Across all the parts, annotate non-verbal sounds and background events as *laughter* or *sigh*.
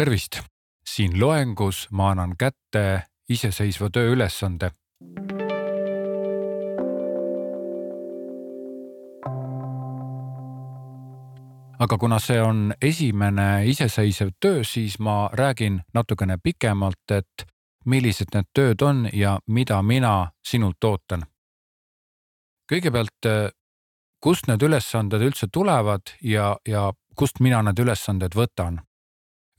tervist, siin loengus ma annan kätte iseseisva tööülesande. aga kuna see on esimene iseseisev töö, siis ma räägin natukene pikemalt, et millised need tööd on ja mida mina sinult ootan. kõigepealt, kust need ülesanded üldse tulevad ja, ja kust mina need ülesanded võtan?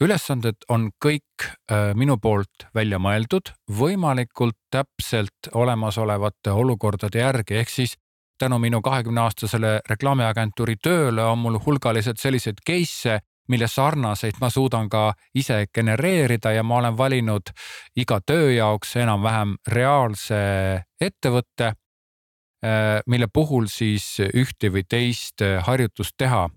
Ülesanded on kõik äh, minu poolt välja mõeldud võimalikult täpselt olemasolevate olukordade järgi, ehk siis tänu minu kahekümne aastasele reklaamiagentuuri tööle on mul hulgaliselt selliseid case'e, mille sarnaseid ma suudan ka ise genereerida ja ma olen valinud iga töö jaoks enam-vähem reaalse ettevõtte, äh, mille puhul siis ühte või teist harjutust teha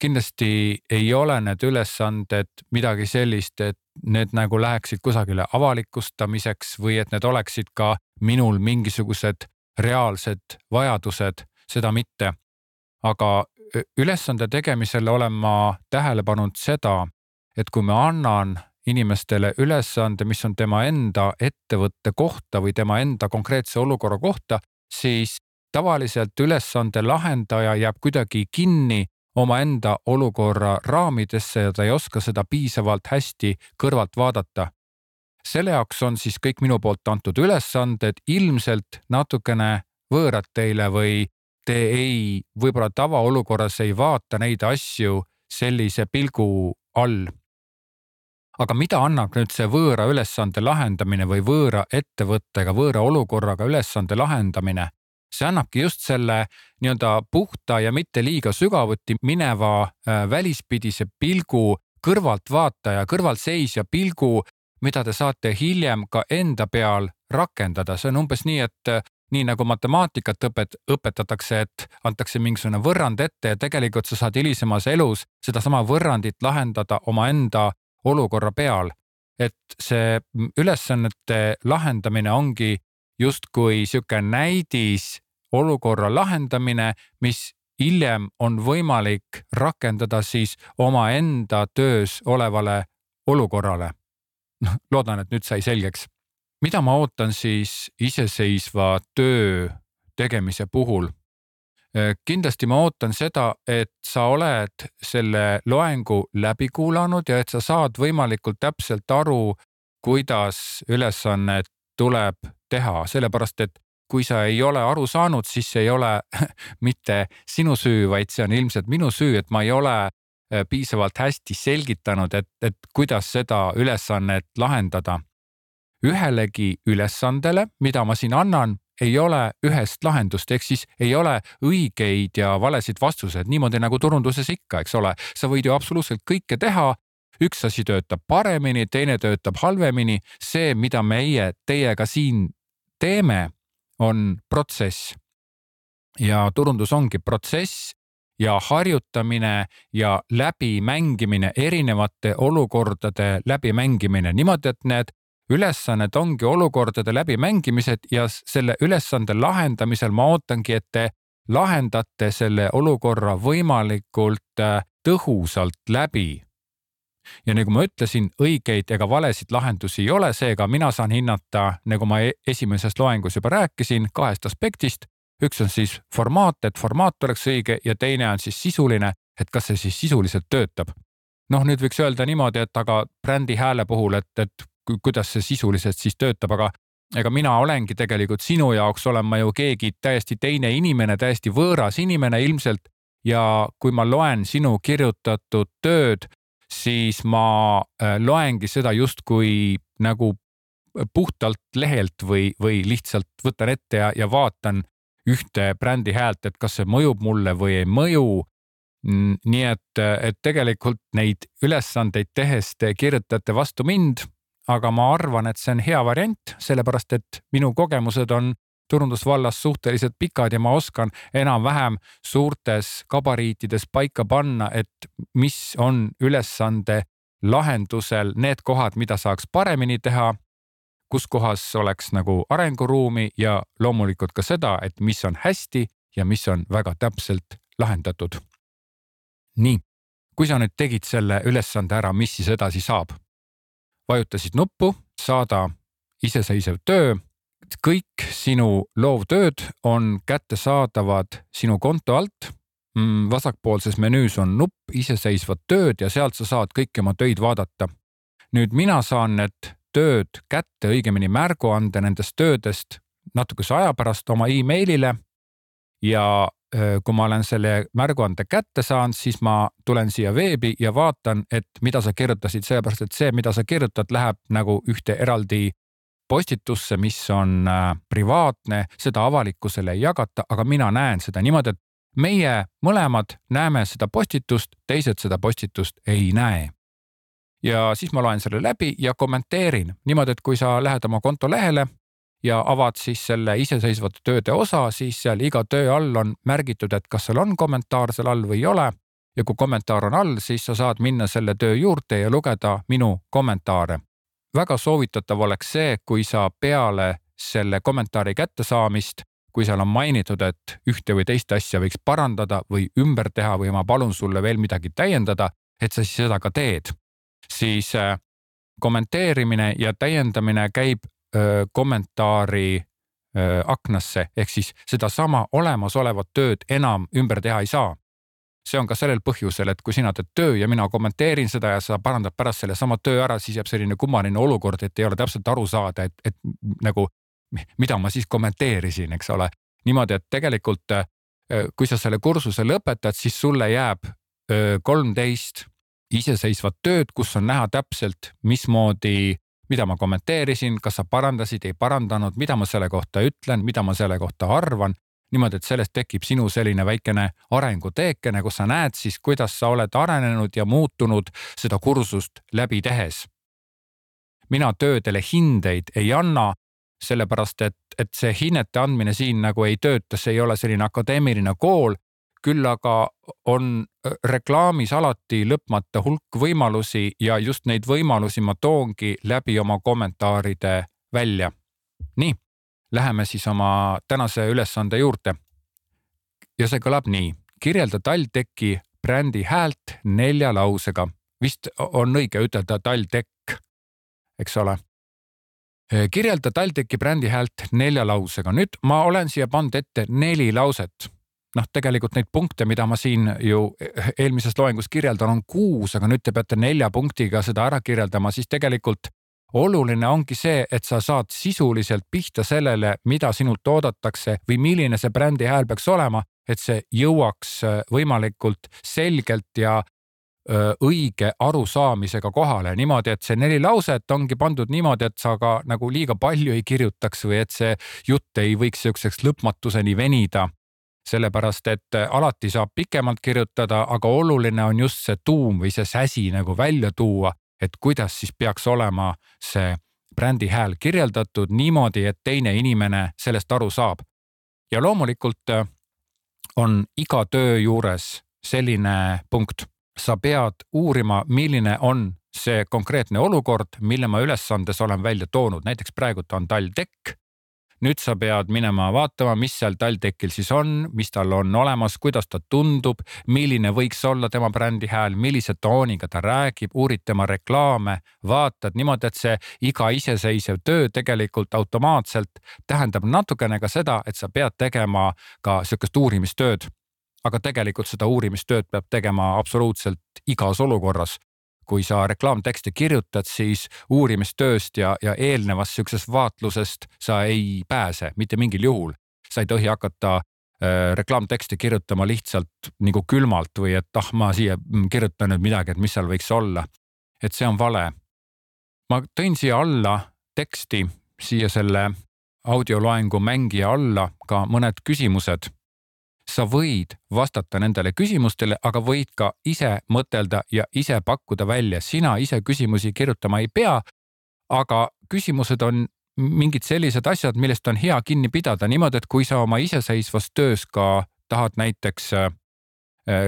kindlasti ei ole need ülesanded midagi sellist, et need nagu läheksid kusagile avalikustamiseks või et need oleksid ka minul mingisugused reaalsed vajadused, seda mitte. aga ülesande tegemisel olen ma tähele pannud seda, et kui ma annan inimestele ülesande, mis on tema enda ettevõtte kohta või tema enda konkreetse olukorra kohta, siis tavaliselt ülesande lahendaja jääb kuidagi kinni omaenda olukorra raamidesse ja ta ei oska seda piisavalt hästi kõrvalt vaadata. selle jaoks on siis kõik minu poolt antud ülesanded ilmselt natukene võõrad teile või te ei, võib-olla tavaolukorras ei vaata neid asju sellise pilgu all. aga mida annab nüüd see võõra ülesande lahendamine või võõra ettevõttega, võõra olukorraga ülesande lahendamine? See annabki just selle nii-öelda puhta ja mitte liiga sügavuti mineva äh, välispidise pilgu, kõrvaltvaataja, kõrvalseisja pilgu, mida te saate hiljem ka enda peal rakendada, see on umbes nii, et äh, nii nagu matemaatikat õpet-, õpetatakse, et antakse mingisugune võrrand ette ja tegelikult sa saad hilisemas elus sedasama võrrandit lahendada omaenda olukorra peal. et see ülesannete lahendamine ongi justkui sihuke näidis olukorra lahendamine, mis hiljem on võimalik rakendada siis omaenda töös olevale olukorrale. noh, loodan, et nüüd sai selgeks. mida ma ootan siis iseseisva töö tegemise puhul? Äh, kindlasti ma ootan seda, et sa oled selle loengu läbi kuulanud ja et sa saad võimalikult täpselt aru, kuidas ülesannet tuleb teha, sellepärast et kui sa ei ole aru saanud, siis see ei ole *laughs* mitte sinu süü, vaid see on ilmselt minu süü, et ma ei ole äh, piisavalt hästi selgitanud, et, et kuidas seda ülesannet lahendada. ühelegi ülesandele, mida ma siin annan, ei ole ühest lahendust, ehk siis ei ole õigeid ja valesid vastuseid, niimoodi nagu turunduses ikka, eks ole. sa võid ju absoluutselt kõike teha, üks asi töötab paremini, teine töötab halvemini. see, mida meie teiega siin teeme, on protsess. ja turundus ongi protsess ja harjutamine ja läbimängimine, erinevate olukordade läbimängimine niimoodi, et need ülesanded ongi olukordade läbimängimised ja selle ülesande lahendamisel ma ootangi, et te lahendate selle olukorra võimalikult äh, tõhusalt läbi ja nagu ma ütlesin, õigeid ega valesid lahendusi ei ole, seega mina saan hinnata, nagu ma e-, esimeses loengus juba rääkisin, kahest aspektist. üks on siis formaat, et formaat oleks õige ja teine on siis sisuline, et kas see siis sisuliselt töötab. noh, nüüd võiks öelda niimoodi, et aga brändi hääle puhul, et, et kuidas see sisuliselt siis töötab, aga ega mina olengi tegelikult sinu jaoks olen ma ju keegi täiesti teine inimene, täiesti võõras inimene ilmselt. ja kui ma loen sinu kirjutatud tööd, siis ma äh, loengi seda justkui nagu puhtalt lehelt või, või lihtsalt võtan ette ja, ja vaatan ühte brändi häält, et kas see mõjub mulle või ei mõju. nii et, et tegelikult neid ülesandeid tehes te kirjutate vastu mind, aga ma arvan, et see on hea variant, sellepärast et minu kogemused on turundusvallas suhteliselt pikad ja ma oskan enam-vähem suurtes gabariitides paika panna, et mis on ülesande lahendusel need kohad, mida saaks paremini teha, kus kohas oleks nagu arenguruumi ja loomulikult ka seda, et mis on hästi ja mis on väga täpselt lahendatud. nii, kui sa nüüd tegid selle ülesande ära, mis siis edasi saab? vajutasid nuppu, saada iseseisev töö. Kõik sinu loovtööd on kättesaadavad sinu konto alt. Mm, vasakpoolses menüüs on nupp iseseisvad tööd ja sealt sa saad kõiki oma töid vaadata. nüüd mina saan need tööd kätte, õigemini märguande nendest töödest natukese aja pärast oma emailile. ja kui ma olen selle märguande kätte saanud, siis ma tulen siia veebi ja vaatan, et mida sa kirjutasid, sellepärast et see, mida sa kirjutad, läheb nagu ühte eraldi postitusse, mis on privaatne, seda avalikkusele ei jagata, aga mina näen seda niimoodi, et meie mõlemad näeme seda postitust, teised seda postitust ei näe. ja siis ma loen selle läbi ja kommenteerin niimoodi, et kui sa lähed oma konto lehele ja avad siis selle iseseisvate tööde osa, siis seal iga töö all on märgitud, et kas seal on kommentaar seal all või ei ole. ja kui kommentaar on all, siis sa saad minna selle töö juurde ja lugeda minu kommentaare. Väga soovitatav oleks see, kui sa peale selle kommentaari kättesaamist, kui seal on mainitud, et ühte või teist asja võiks parandada või ümber teha või ma palun sulle veel midagi täiendada, et sa siis seda ka teed. siis äh, kommenteerimine ja täiendamine käib kommentaari aknasse, ehk siis sedasama olemasolevat tööd enam ümber teha ei saa. See on ka sellel põhjusel, et kui sina teed töö ja mina kommenteerin seda ja sa parandad pärast sellesama töö ära, siis jääb selline kummaline olukord, et ei ole täpselt aru saada, et, et nagu mida ma siis kommenteerisin, eks ole. niimoodi, et tegelikult kui sa selle kursuse lõpetad, siis sulle jääb kolmteist iseseisvat tööd, kus on näha täpselt, mismoodi mida ma kommenteerisin, kas sa parandasid, ei parandanud, mida ma selle kohta ütlen, mida ma selle kohta arvan. Niimoodi, et sellest tekib sinu selline väikene arenguteekene, kus sa näed siis, kuidas sa oled arenenud ja muutunud seda kursust läbi tehes. mina töödele hindeid ei anna, sellepärast et, et see hinnete andmine siin nagu ei tööta, see ei ole selline akadeemiline kool küll aga on reklaamis alati lõpmata hulk võimalusi ja just neid võimalusi ma toongi läbi oma kommentaaride välja. nii, läheme siis oma tänase ülesande juurde. ja see kõlab nii, kirjelda TalTechi brändi häält nelja lausega. vist on õige ütelda TalTech, eks ole kirjelda TalTechi brändi häält nelja lausega. nüüd ma olen siia pannud ette neli lauset noh, tegelikult neid punkte, mida ma siin ju eelmises loengus kirjeldan, on kuus, aga nüüd te peate nelja punktiga seda ära kirjeldama, siis tegelikult oluline ongi see, et sa saad sisuliselt pihta sellele, mida sinult oodatakse või milline see brändi hääl peaks olema, et see jõuaks äh, võimalikult selgelt ja öö, õige arusaamisega kohale. Niimoodi, et see neli lauset ongi pandud niimoodi, et sa ka nagu liiga palju ei kirjutaks või et see jutt ei võiks siukseks lõpmatuseni venida. Sellepärast et äh, alati saab pikemalt kirjutada, aga oluline on just see tuum või see säsi nagu välja tuua, et kuidas siis peaks olema see brändi hääl kirjeldatud niimoodi, et teine inimene sellest aru saab. ja loomulikult äh, on iga töö juures selline punkt, sa pead uurima, milline on see konkreetne olukord, mille ma ülesandes olen välja toonud, näiteks praegu on TalTech nüüd sa pead minema vaatama, mis seal TalTechil siis on, mis tal on olemas, kuidas ta tundub, milline võiks olla tema brändi hääl, millise tooniga ta räägib, uurid tema reklaame, vaatad niimoodi, et see iga iseseisev töö tegelikult automaatselt tähendab natukene ka seda, et sa pead tegema ka sihukest uurimistööd. Aga tegelikult seda uurimistööd peab tegema absoluutselt igas olukorras kui sa reklaamtekste kirjutad, siis uurimistööst ja, ja eelnevast sihukesest vaatlusest sa ei pääse mitte mingil juhul. sa ei tohi hakata äh, reklaamtekste kirjutama lihtsalt nagu külmalt või et ah, ma siia kirjutan nüüd midagi, et mis seal võiks olla. et see on vale. ma tõin siia alla teksti, siia selle audioloengu mängija alla ka mõned küsimused sa võid vastata nendele küsimustele, aga võid ka ise mõtelda ja ise pakkuda välja, sina ise küsimusi kirjutama ei pea. aga küsimused on mingid sellised asjad, millest on hea kinni pidada niimoodi, et kui sa oma iseseisvas töös ka tahad näiteks äh,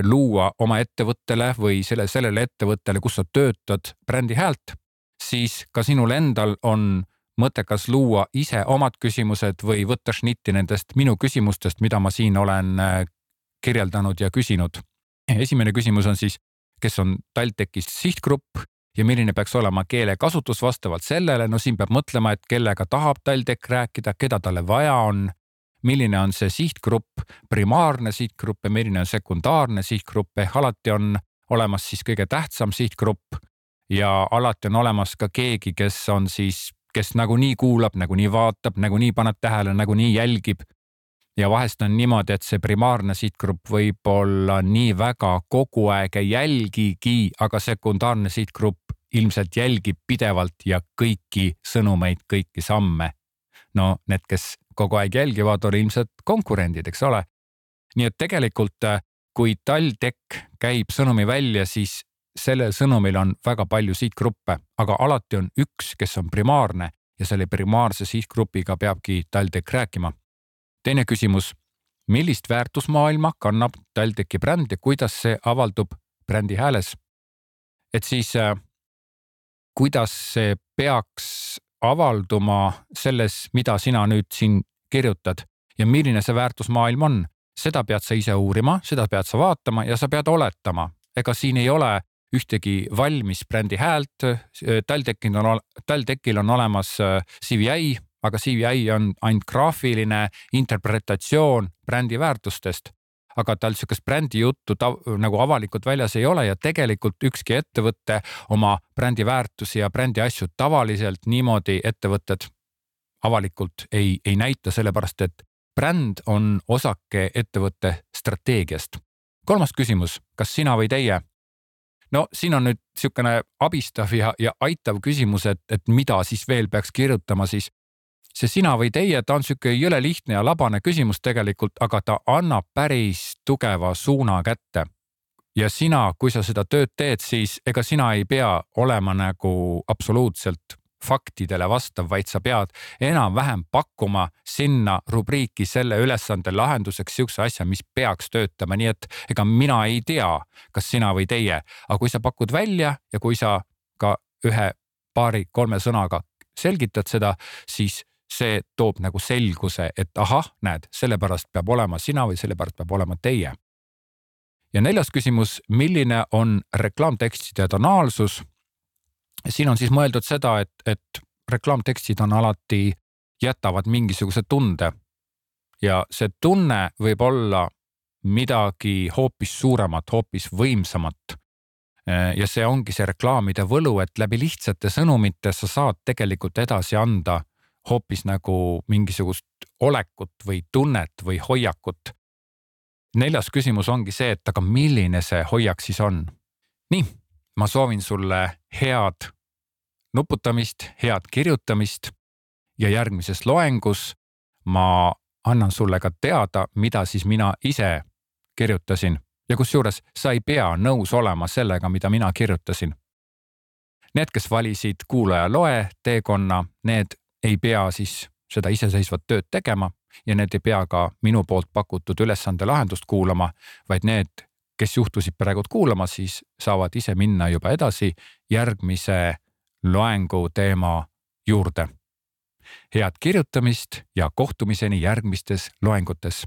luua oma ettevõttele või selle, sellele ettevõttele, kus sa töötad, brändi häält, siis ka sinul endal on mõttekas luua ise omad küsimused või võtta šnitti nendest minu küsimustest, mida ma siin olen äh, kirjeldanud ja küsinud. esimene küsimus on siis, kes on TalTechis sihtgrupp ja milline peaks olema keelekasutus vastavalt sellele, no siin peab mõtlema, et kellega tahab TalTech rääkida, keda talle vaja on, milline on see sihtgrupp, primaarne sihtgrupp ja milline on sekundaarne sihtgrupp? Ehk alati on olemas siis kõige tähtsam sihtgrupp ja alati on olemas ka keegi, kes on siis, kes nagunii kuulab, nagunii vaatab, nagunii paneb tähele, nagunii jälgib ja vahest on niimoodi, et see primaarne sihtgrupp võib-olla nii väga kogu aeg ei jälgigi, aga sekundaarne sihtgrupp ilmselt jälgib pidevalt ja kõiki sõnumeid, kõiki samme. no need, kes kogu aeg jälgivad, on ilmselt konkurendid, eks ole. nii et tegelikult, kui TalTech käib sõnumi välja, siis sellel sõnumil on väga palju sihtgruppe, aga alati on üks, kes on primaarne ja selle primaarse sihtgrupiga peabki TalTech rääkima. Teine küsimus, millist väärtusmaailma kannab TalTechi bränd ja kuidas see avaldub brändi hääles? et siis äh, kuidas see peaks avalduma selles, mida sina nüüd siin kirjutad ja milline see väärtusmaailm on, seda pead sa ise uurima, seda pead sa vaatama ja sa pead oletama, ega siin ei ole ühtegi valmis brändi häält. TalTechil on, TalTechil on olemas äh, CVI aga CVI on ainult graafiline interpretatsioon brändi väärtustest. aga tal sihukest brändi juttu ta, nagu avalikult väljas ei ole ja tegelikult ükski ettevõte oma brändi väärtusi ja brändi asju tavaliselt niimoodi ettevõtted avalikult ei, ei näita, sellepärast et bränd on osake ettevõtte strateegiast. kolmas küsimus, kas sina või teie? No siin on nüüd niisugune abistav ja, ja aitav küsimus, et, et mida siis veel peaks kirjutama, siis see sina või teie, ta on sihuke jõle lihtne ja labane küsimus tegelikult, aga ta annab päris tugeva suuna kätte. ja sina, kui sa seda tööd teed, siis ega sina ei pea olema nagu absoluutselt faktidele vastav, vaid sa pead enam-vähem pakkuma sinna rubriiki selle ülesande lahenduseks sihukese asja, mis peaks töötama, nii et ega mina ei tea, kas sina või teie, aga kui sa pakud välja ja kui sa ka ühe paari-kolme sõnaga selgitad seda, siis see toob nagu selguse, et ahah, näed, sellepärast peab olema sina või sellepärast peab olema teie. ja neljas küsimus, milline on reklaamtekstide tonaalsus? Siin on siis mõeldud seda, et, et reklaamtekstid on alati, jätavad mingisuguse tunde. ja see tunne võib olla midagi hoopis suuremat, hoopis võimsamat ja see ongi see reklaamide võlu, et läbi lihtsate sõnumite sa saad tegelikult edasi anda hoopis nagu mingisugust olekut või tunnet või hoiakut. neljas küsimus ongi see, et aga milline see hoiak siis on? nii, ma soovin sulle head nuputamist, head kirjutamist ja järgmises loengus ma annan sulle ka teada, mida siis mina ise kirjutasin ja kusjuures sa ei pea nõus olema sellega, mida mina kirjutasin. Need, kes valisid kuulaja loe teekonna, need ei pea siis seda iseseisvat tööd tegema ja need ei pea ka minu poolt pakutud ülesande lahendust kuulama, vaid need, kes juhtusid praegu kuulama, siis saavad ise minna juba edasi järgmise loengu teema juurde. head kirjutamist ja kohtumiseni järgmistes loengutes